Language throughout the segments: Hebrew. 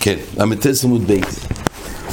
כן, ל"ט עמוד בייס.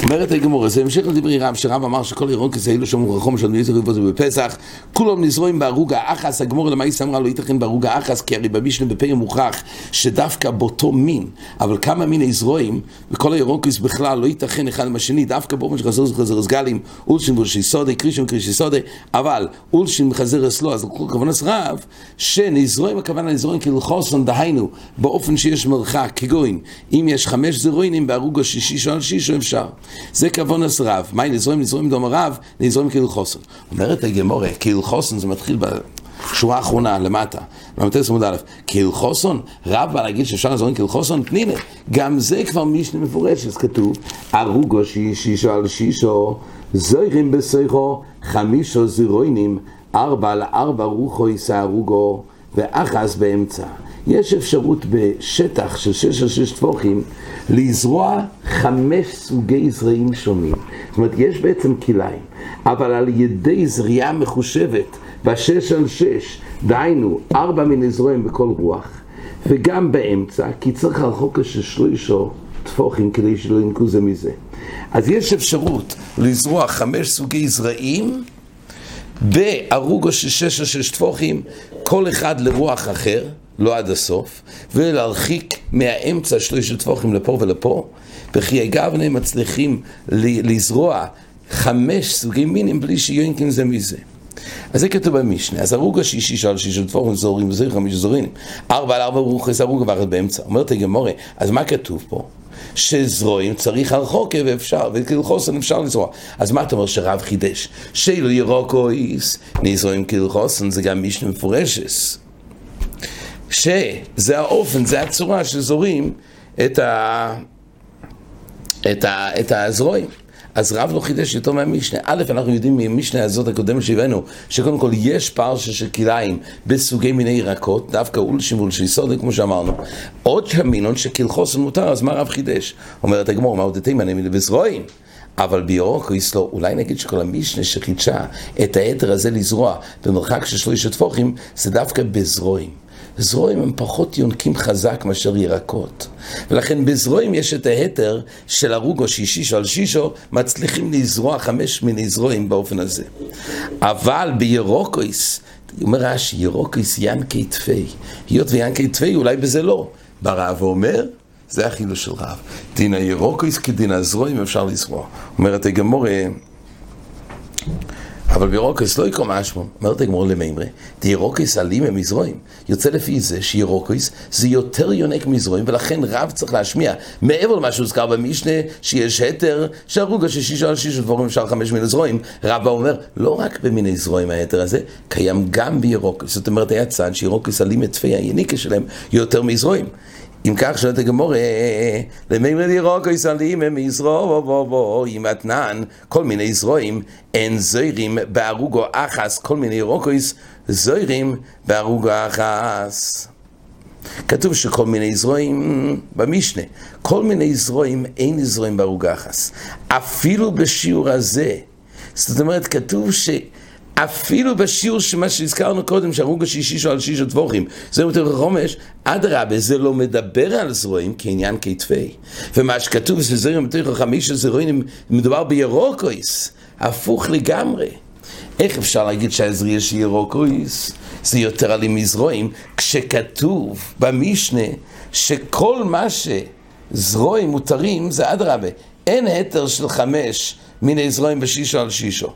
אומרת הגמורה, זה המשך לדברי רב, שרב אמר שכל ירון כזה אילו שם רחום של מיזר ובו זה בפסח, כולם נזרועים בהרוג האחס, הגמורה למעשה אמרה לא ייתכן בהרוג האחס, כי הרי במשנה בפרק מוכח שדווקא באותו מין, אבל כמה מיני זרועים, וכל הירונקוס בכלל לא ייתכן אחד עם השני, דווקא באופן שחזר חזר סגלים, אולשין בושי סודה, קרישון קרישי סודה, אבל אולשין מחזר אסלו, אז כל כוון רב, שנזרועים הכוונה נזרועים כאילו חוסון, דהיינו, באופן שיש מרחק, כגוין, אם יש חמש זרועים בהרוג השישי של שישו אפשר. זה כוונס רב. מהי נזרוים נזרוים דום רב, נזרוים כאילו חוסן. אומרת הגמורה, כאילו חוסן זה מתחיל בשורה האחרונה למטה, במטרס עמוד א', כאילו חוסן, רב בא להגיד שאפשר לזרוים כאילו חוסן, פנינה, גם זה כבר משנה מפורשת, כתוב, הרוגו שישו על שישו, זוירים בסויכו, חמישו זירוינים, ארבע על ארבע רוחו יישא הרוגו, ואחז באמצע. יש אפשרות בשטח של שש על שש טפוחים לזרוע חמש סוגי זרעים שונים. זאת אומרת, יש בעצם כליים, אבל על ידי זריעה מחושבת בשש על שש, דהיינו, ארבע מיני זרועים בכל רוח, וגם באמצע, כי צריך הרחוק של שלושו טפוחים כדי שלא ינקו זה מזה. אז יש אפשרות לזרוע חמש סוגי זרעים בערוגו של שש על שש טפוחים, כל אחד לרוח אחר. לא עד הסוף, ולהרחיק מהאמצע שלושת טפוחים לפה ולפה, וכי הגבנה מצליחים לזרוע חמש סוגי מינים בלי שיונקים זה מזה. אז זה כתוב במשנה, אז הרוג השישי של שישה טפוחים זורים וזורים חמיש זורים, ארבע על ארבע רוחס הרוג ואחד באמצע. אומרת הגמורה, אז מה כתוב פה? שזרועים צריך הרחוקה ואפשר, וכאילו חוסן אפשר לזרוע. אז מה אתה אומר שרב חידש? שאילו ירוקויס, נזרועים כאילו חוסן, זה גם משנה מפורשס. שזה האופן, זה הצורה שזורים את, ה... את, ה... את הזרועים. אז רב לא חידש יותר מהמשנה. א', אנחנו יודעים מהמשנה הזאת הקודמת שהבאנו, שקודם כל יש פרשה של כליים בסוגי מיני ירקות, דווקא אולשים ואולשי סודה, כמו שאמרנו. עוד שמינון שכלחוסן מותר, אז מה רב חידש? אומרת הגמור, מה עוד תימן הם בזרועים? אבל ביורוקויס לא, אולי נגיד שכל המשנה שחידשה את היתר הזה לזרוע במרחק של שלושת טפוחים, זה דווקא בזרועים. זרועים הם פחות יונקים חזק מאשר ירקות. ולכן בזרועים יש את ההתר של הרוגו שישישו על שישו, מצליחים לזרוע חמש מיני זרועים באופן הזה. אבל בירוקויס, אומר רש"י, ירוקויס ינקי תפי. היות וינקי תפי, אולי בזה לא. בא רב ואומר, זה החילוש של רב. דין הירוקויס כדין הזרועים אפשר לזרוע. אומרת הגמורה, אבל בירוקוס לא יקום אשמו, אומרת הגמור למימרי, דירוקוס אלימה מזרועים. יוצא לפי זה שירוקוס זה יותר יונק מזרועים, ולכן רב צריך להשמיע, מעבר למה שהוזכר במשנה, שיש היתר שהרוגה של שישה על שישה דבורים אפשר חמש מיני זרועים, רב אומר, לא רק במיני זרועים ההיתר הזה, קיים גם בירוקוס. זאת אומרת, היה צד שירוקוס אלימה תפי היניקה שלהם יותר מזרועים. אם כך שואלת הגמור, למימר ירוק ישראלים הם יזרו בו בו עם אתנן, כל מיני זרועים, אין זוירים בארוגו אחס, כל מיני ירוקויס זוירים בארוגו אחס. כתוב שכל מיני זרועים במשנה, כל מיני זרועים אין זרועים בארוגו אחס. אפילו בשיעור הזה, זאת אומרת, כתוב ש... אפילו בשיעור שמה שהזכרנו קודם, שהרוג השישי על שישה טבוחים, זה יותר חומש, אדרבה, זה לא מדבר על זרועים כעניין כתפי. ומה שכתוב שזרועים יותר חמישה זרועים, מדובר בירוקויס, הפוך לגמרי. איך אפשר להגיד שהזריע של ירוקויס זה יותר עלים מזרועים, כשכתוב במשנה שכל מה שזרועים מותרים זה אדרבה, אין היתר של חמש מיני זרועים בשישו על שישו.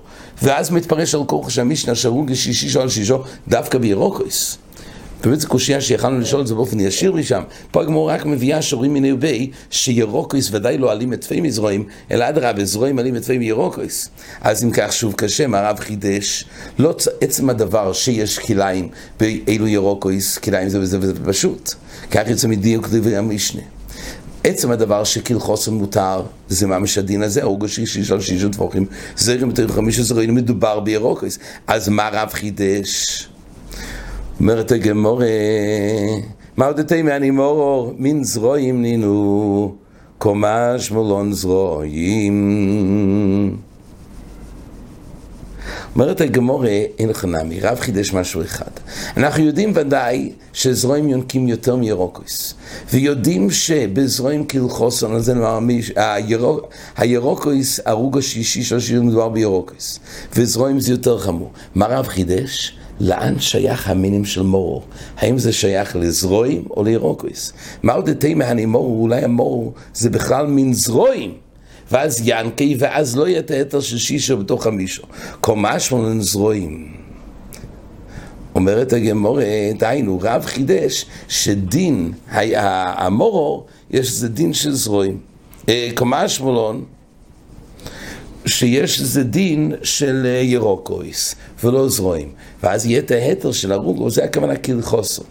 ואז מתפרש על כורך שהמשנה שהרוג שישו על שישו דווקא בירוקויס. באמת זו קושייה שיכלנו לשאול את זה באופן ישיר משם. פה הגמור רק מביאה שורים מיני בי שירוקויס ודאי לא עלים את תפי מזרועים, אלא אדרבה, זרועים עלים את תפי מירוקויס. אז אם כך שוב קשה, מה הרב חידש? לא עצם הדבר שיש כליים באילו ירוקויס, כליים זה וזה וזה פשוט. כך יוצא מדיוק דברי המשנה. עצם הדבר שכאילו חוסר מותר, זה ממש הדין הזה, הורגו שישי של שישה טפוחים, זרם יותר חמישה זרועים, מדובר בירוקוס. אז מה רב חידש? אומרת הגמורה, מה עוד אתם מעני מורור, מין זרועים נינו, קומש מולון זרועים. אומרת הגמורה, אין לך נמי, רב חידש משהו אחד. אנחנו יודעים ודאי שזרועים יונקים יותר מירוקויס. ויודעים שבזרועים כלחוסון, אז זה נאמר, הירוקויס, הרוג השישי של השירים מדובר בירוקויס. וזרועים זה יותר חמור. מה רב חידש? לאן שייך המינים של מורו? האם זה שייך לזרועים או לירוקויס? מה עוד תימא הנימורו? אולי המורו זה בכלל מין זרועים. ואז ינקי, ואז לא יהיה את היתר של שישו בתוך המישו. קומה שמונה זרועים. אומרת הגמורה, דהיינו, רב חידש שדין המורו, יש איזה דין של זרועים. אה, קומה שמולון, שיש איזה דין של אה, ירוקויס, ולא זרועים. ואז יהיה את ההתר של הרוגו, זה הכוונה כלחוסו.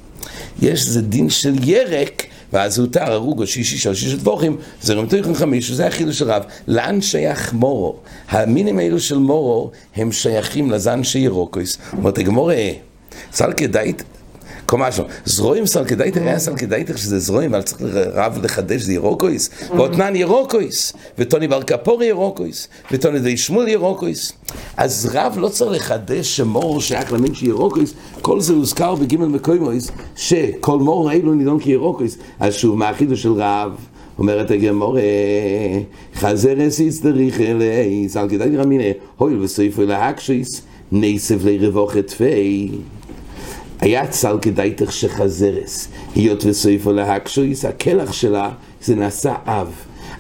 יש איזה דין של ירק, ואז הותר הרוגו שישי של דבוכים, זה גם תויכון חמיש, וזה החילוש של רב. לאן שייך מורו? המינים האלו של מורו הם שייכים לזן של ירוקויס. אומרת הגמורה, סלקי דייט קומה שם, זרועים סלקדייתך היה סלקדייתך שזה זרועים, אבל צריך רב לחדש זה ירוקויס, ואותנן ירוקויס, וטוני בר כפור ירוקויס, וטוני די שמול ירוקויס. אז רב לא צריך לחדש שמור שייך למין שירוקויס, כל זה הוזכר בגימל מקוימויס, שכל מור אלו נידון כירוקויס, אז שוב, מה החידוש של רב? אומרת הגמורה, חזרס יצטריך אלי, סלקדייתך רמינה, הויל וסויפו להקשיס, נסף לרווחת פי. היה צל כדאיתך שחזרס, היות וסויפו להקשויס, הקלח שלה זה נעשה אב.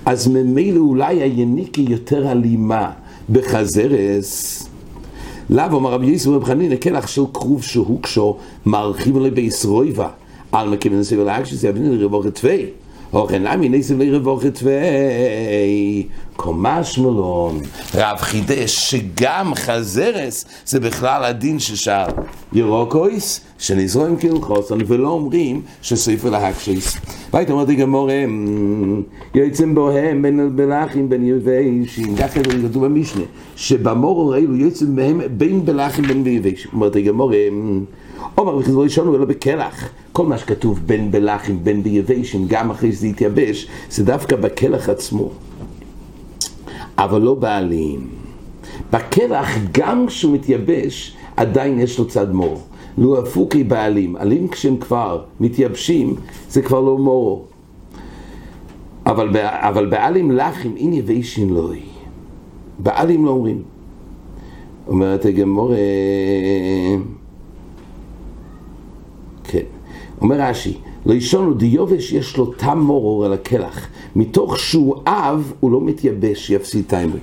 אז ממילא אולי היניקי יותר אלימה בחזרס. לאו אמר רבי יסו רב חנין, הקלח של כרוב שהוא קשו, מרחיב לו בישרויבה, על מכיוון סויפו להקשויס, יבינו לרבוכת תווי. אוכן למי נסים לרבוכת תווי. קומה שמלון, רב חידש שגם חזרס זה בכלל הדין ששאר ירוקויס, שנזרוים כלחוסון, ולא אומרים שספר להקשיס. והיית אומרת גמור, יוצאים בוהם בין בלחים בין יבשים, ככה כתוב במשנה, שבמור האלו יוצאים בהם בין בלחים בין יבשים. אומרת גמור, עומר וחזרו ישנו אלא בקלח. כל מה שכתוב בין בלחים בין ביבשים, גם אחרי שזה יתייבש, זה דווקא בקלח עצמו. אבל לא בעלים. בקלח, גם כשהוא מתייבש, עדיין יש לו צד מור. לו הפוקי בעלים, עלים כשהם כבר מתייבשים, זה כבר לא מור. אבל, אבל בעלים לחים, אין יבשין לוי. בעלים לא אומרים. אומרת הגמור, כן. אומר רש"י, לא ישונו דיובש יש לו תם מורור על הקלח. מתוך שהוא אב, הוא לא מתייבש, יפסיד טיימרי.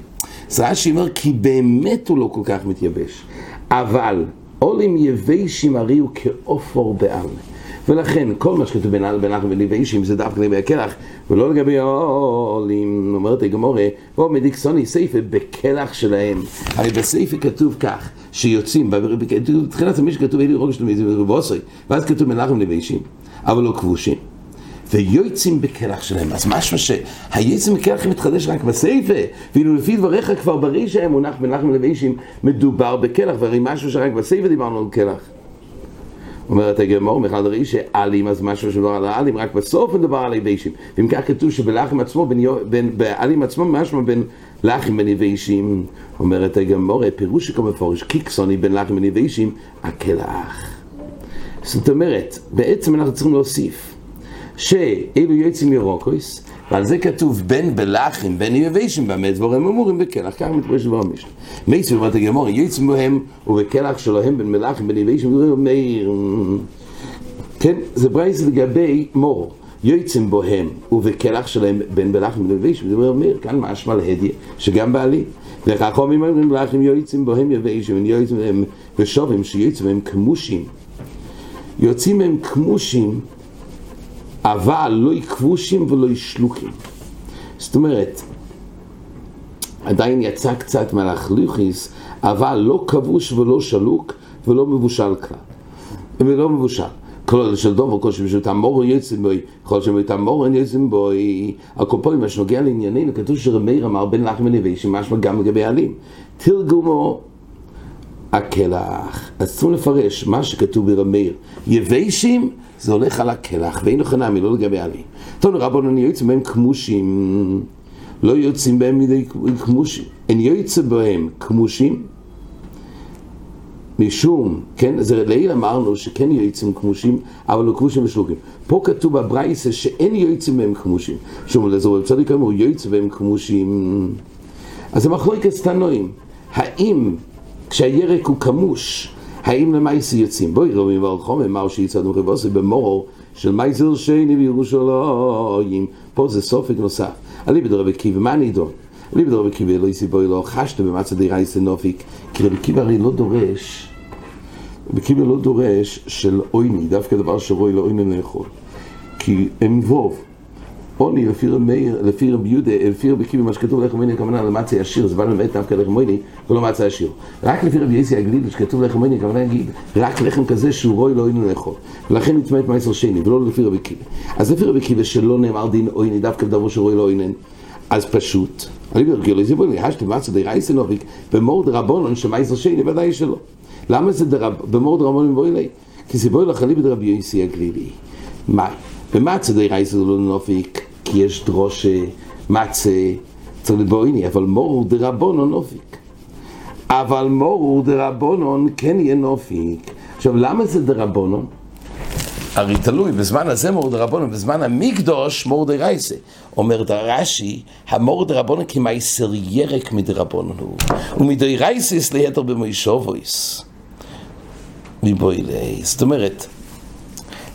אז רש"י אומר, כי באמת הוא לא כל כך מתייבש. אבל עולים יבשים הרי הוא כאופור בעלמה. ולכן כל מה שכתוב בין אנחנו ולביישים זה דווקא לגבי הקלח ולא לגבי העולים, אומרת הגמורה, או מדיקסוני סייפה בקלח שלהם. הרי בסייפה כתוב כך, שיוצאים, בתחילת המי שכתוב אלי רוגש ובוסרי, ואז כתוב מנחם לביישים, אבל לא כבושים. ויוצאים בקלח שלהם. אז משמע שהיוצאים בקלח מתחדש רק בסייפה, ואילו לפי דבריך כבר ברי שהיה מונח מנחם לביישים מדובר בקלח, והרי משהו שרק בסייפה דיברנו על קלח. אומרת הגמור, מחד ראי שאלים, אז משהו שמדבר על האלים, רק בסוף מדבר על יבשים. ואם כך כתוב שבלחם עצמו, בין, בין, באלים עצמו, משמע בין לחם בין יבשים. אומרת הגמור, פירוש שכל מפורש, קיקסוני בין לחם בין יבשים, הקלח. זאת אומרת, בעצם אנחנו צריכים להוסיף שאלו יועצים ירוקויס, ועל זה כתוב בין בלחם, בין יבשים באמת, דבורם אמורים בקלח, כך מתפרש דבר המשנה. מייסי אומרת הגמור, יועצים בהם ובקלח שלהם בין מלחם, בין יבשים. כן, זה ברייס לגבי מור. יועצים בוהם ובקלח שלהם בין בלחם זה אומר מאיר, כאן משמע להדיה, שגם בעלי. וכחומים אומרים לחם יועצים בוהם יבשים, יועצים בהם ושובים שיועצים בהם כמושים. יוצאים מהם כמושים אבל לא כבושים ולא שלוקים. זאת אומרת, עדיין יצא קצת מהלכלוכיס, אבל לא כבוש ולא שלוק ולא מבושל כלל. ולא מבושל. כל של דובר, כל שבשביל תמור יוצאים בוי, כל שבשביל תמור יוצאים בוי, הקופואים, מה שנוגע לענייננו, כתוב שרמיר אמר בין לחם ונבישים, משמע גם לגבי עלים. תרגומו הקלח. אז צריכים לפרש מה שכתוב ברמיר. יבשים זה הולך על הקלח, ואין לך נמי, לא לגבי עלי. טוב, רבונן יוצאים בהם כמושים, לא יוצאים בהם מידי כמושים. אין יוצא בהם כמושים, משום, כן, זה לעיל אמרנו שכן יועצים כמושים, אבל לא כמושים ושלוקים. פה כתוב בברייסה שאין יועצים והם כמושים. שום לזור צדיק אמרו יועץ והם כמושים. אז זה מחלוקת תנועים. האם כשהירק הוא כמוש, האם למעשה יוצאים? בואי רואים ועל חומר, מהו שיצאנו חבוסי במורו של מייזר שני בירושלים. פה זה סופק נוסף. עלי בדרבי קיבי, מה נידון? עלי בדרבי קיבי, לא יסיבוי לא חשת במצע די רייסה נופיק, כי רבי קיבי הרי לא דורש, רבי קיבי לא דורש של אויני, דווקא דבר שרואי לא אויני לאכול. כי הם ווב. עוני לפי רבי לפי רבי יהודה, לפי רבי קיבי, מה שכתוב לחם מויני, הכוונה למצה ישיר, זה בא באמת דווקא לחם מויני, ולא מצה ישיר. רק לפי רבי יסי הגליל, שכתוב לחם מויני, הכוונה להגיד, רק לחם כזה שהוא רוי לא אויני לאכול. ולכן נטמא את מייסר שני, ולא לפי רבי קיבי. אז לפי רבי קיבי, שלא נאמר דין אויני, דווקא בדבר שרוי לא אוינן, אז פשוט, אני ברגילו, זה בוא נהשתי מצה די רייסי נוביק, במור דרבונון שמייסר שני, ודאי שלא. למה זה במור דרבונון בואי לי? כי זה בואי לך לי בדרבי יסי הגלילי. מה? במצה די רייסי לא נוביק, כי יש דרושה, מצה, צריך לבואיני, אבל מורו דרבונון נופיק. אבל מורו דרבונון כן יהיה נופיק. עכשיו, למה זה דרבונון? הרי תלוי, בזמן הזה מור דרבונון, בזמן המקדוש מור דרייסה. אומר דרש"י, המור דרבונון כמייסר ירק מדרבונון הוא. ומדרייסס ליתר במוישובויס. מבוילי. זאת אומרת,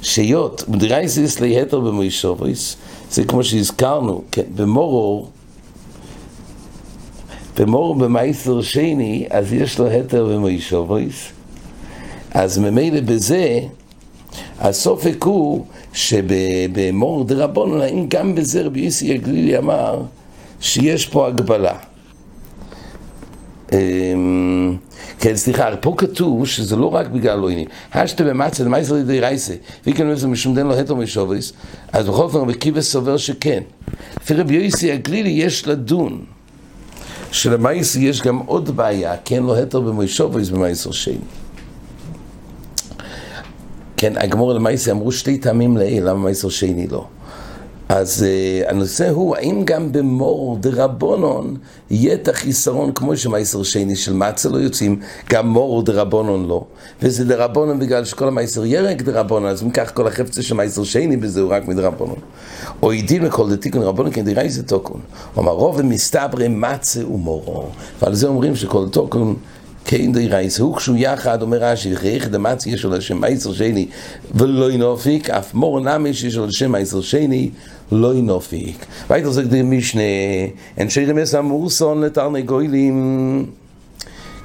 שיות, מדרייסס ליתר במוישובויס, זה כמו שהזכרנו, כן, במורור, במורור במייסר שני, אז יש לו התר במוישובויס, אז ממילא בזה, הסופק הוא שבמורור דרבונון, האם גם בזה רבי יוסי הגלילי אמר שיש פה הגבלה. כן, סליחה, פה כתוב שזה לא רק בגלל לא עניינים. השתה במצה למייסר לידי רייסה, וכן לא משום דן לו התר משובריס, אז בכל אופן רבי קיבה סובר שכן. לפי רבי יוסי הגלילי יש לדון, שלמייסר יש גם עוד בעיה, כן לא התר במושובריס במייסר שני. כן, הגמור למייסר אמרו שתי טעמים לעיל, למה מייסר שני לא? אז uh, הנושא הוא, האם גם במור דרבונון יהיה את החיסרון כמו שמייסר שני של מצה לא יוצאים, גם מור דרבונון לא. וזה דרבונון בגלל שכל המייסר ירק דרבונון, אז אם כך כל החפצה של מייסר שני בזה הוא רק מדרבונון. או עידין לכל דתיקון רבונון כן דירה איזה תוקון. הוא אמר רוב ומסתברי מצה ומורו. ועל זה אומרים שכל תוקון כן די רייס, הוא כשהוא יחד אומר רש"י, חייך דמצי יש לו לשם מייסר שני ולא ינופיק, אף מור נמי שיש לו לשם מייסר שני לא ינופיק. ואיתו זה כדי משנה, אין שירמס המורסון לתרנגוילים.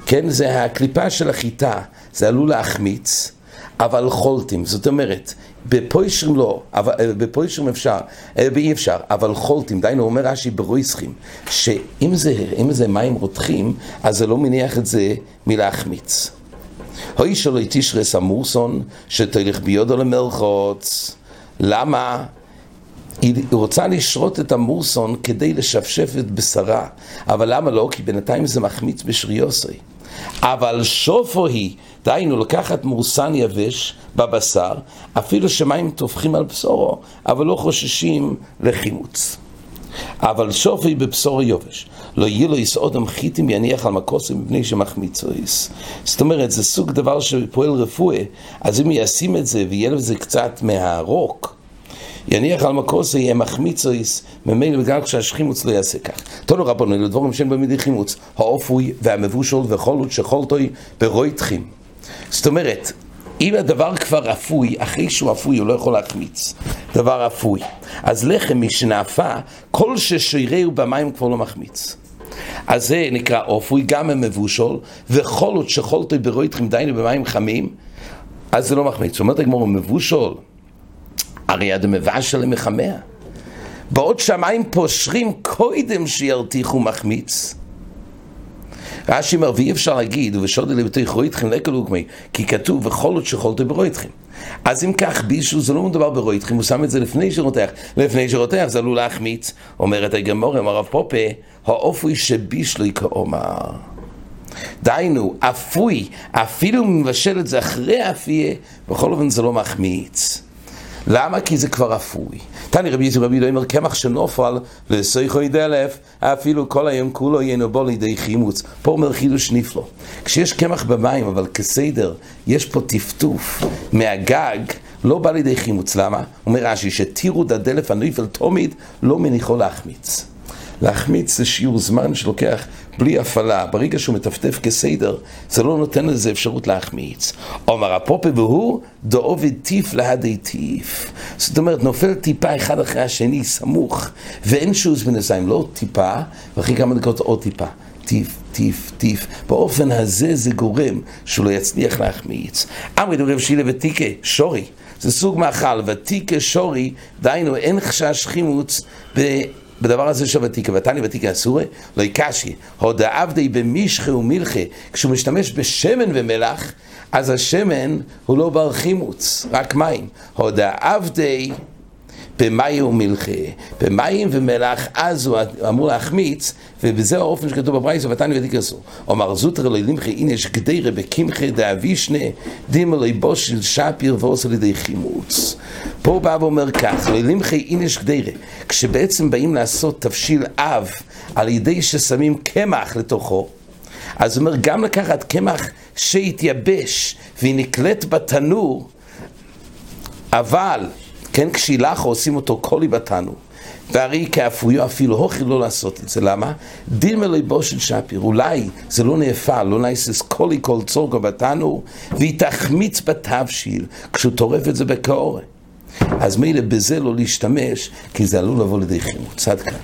כן, זה הקליפה של החיטה, זה עלול להחמיץ, אבל חולטים, זאת אומרת, בפוישרים לא, אבל, בפוישרים אפשר, באי אפשר, אבל חולטים, דיינו אומר רש"י ברויסחים, שאם זה, זה מים רותחים, אז זה לא מניח את זה מלהחמיץ. הוי שלא תשרס המורסון, שתלך ביודו למלחוץ. למה? היא רוצה לשרות את המורסון כדי לשפשף את בשרה. אבל למה לא? כי בינתיים זה מחמיץ בשריוסי. אבל שופו היא, דהיינו לקחת מורסן יבש בבשר, אפילו שמים טופחים על בשורו, אבל לא חוששים לחימוץ. אבל שופי בבשור יובש. לא יהיה לו יסעודם חיטים יניח על מקוסים מפני שמחמיצויס. זאת אומרת, זה סוג דבר שפועל רפואה, אז אם ישים את זה ויהיה לזה קצת מהרוק, יניח על מקוס יהיה מחמיצויס, ממילא בגלל שהשחימוץ לא יעשה כך. תונו רבנו, אלו דבורים שאין במידי חימוץ, האופוי והמבושול וחולות שחולתוי ברויתחים. זאת אומרת, אם הדבר כבר אפוי, אחרי שהוא אפוי הוא לא יכול להחמיץ. דבר אפוי. אז לחם משנאפה, כל ששירהו במים כבר לא מחמיץ. אז זה נקרא אופוי, גם המבושול, וחולות שחולתוי ברויתחים, דיינו במים חמים, אז זה לא מחמיץ. זאת אומרת הגמור, מבושול. הרי עד המבשל מחמאה. בעוד שהמים פושרים קודם שירתיחו מחמיץ. רש"י אומר, ואי אפשר להגיד, ובשוד אלה בתוך רויתכם לקלו כמי, כי כתוב, וכל עוד שכולתו ברויתכם. אז אם כך, בישול זה לא מדובר ברויתכם, הוא שם את זה לפני שרותח. לפני שרותח זה עלול להחמיץ. אומרת הגמור, אמר הרב פופה, האופוי שבישלוי כאומר. דהיינו, אפוי, אפילו אם מבשל את זה אחרי אפיה, בכל אופן זה לא מחמיץ. למה? כי זה כבר אפוי. תני רבי יצחק רבי יהודה אומר, קמח שנופל לסויכוי דלף, אפילו כל היום כולו יהיה בו לידי חימוץ. פה אומר חידוש נפלא. כשיש קמח במים, אבל כסדר, יש פה טפטוף מהגג, לא בא לידי חימוץ. למה? אומר רש"י, שתירו דדלף הנויפל תומיד, לא מניחו להחמיץ. להחמיץ זה שיעור זמן שלוקח בלי הפעלה. ברגע שהוא מטפטף כסדר, זה לא נותן לזה אפשרות להחמיץ. אומר הפופה והוא דעובד טיף להדי טיף. זאת אומרת, נופל טיפה אחד אחרי השני, סמוך, ואין שוז בנזיים, לא טיפה, ואחרי כמה דקות עוד טיפה. טיף, טיף, טיף. באופן הזה זה גורם שהוא לא יצליח להחמיץ. אמרי דורב שילה ותיקה, שורי. זה סוג מאכל, ותיקה שורי, דהיינו אין חשש חימוץ ב... בדבר הזה של ותיקה, ותני ותיקה אסורי, לא יקשי, הודעבדי במשחה ומלחה, כשהוא משתמש בשמן ומלח, אז השמן הוא לא בר חימוץ, רק מים. הודעבדי במים ומלחה, במים ומלח, אז הוא אמור להחמיץ, ובזה האופן שכתוב בברייסו, ותני ותיקה אסור. אומר זוטר לא למחה, הנה יש גדירה בקמחה דאבישנה, דימה לא יבוש שפיר ועושה לידי חימוץ. פה בא ואומר כך, ללימחי אינש גדירה, כשבעצם באים לעשות תבשיל אב על ידי ששמים קמח לתוכו, אז הוא אומר גם לקחת קמח שהתייבש והיא נקלט בתנור, אבל, כן, כשילך עושים אותו קולי בתנור. והרי כאפויו אפילו הוכי לא לעשות את זה, למה? דין מלא בושל שפיר, אולי זה לא נאפל, לא נעשס קולי כל צורגו בתנור, והיא תחמיץ בתבשיל, כשהוא טורף את זה בקעורת. אז מילא בזה לא להשתמש, כי זה עלול לבוא לידי חימוץ. עד כאן.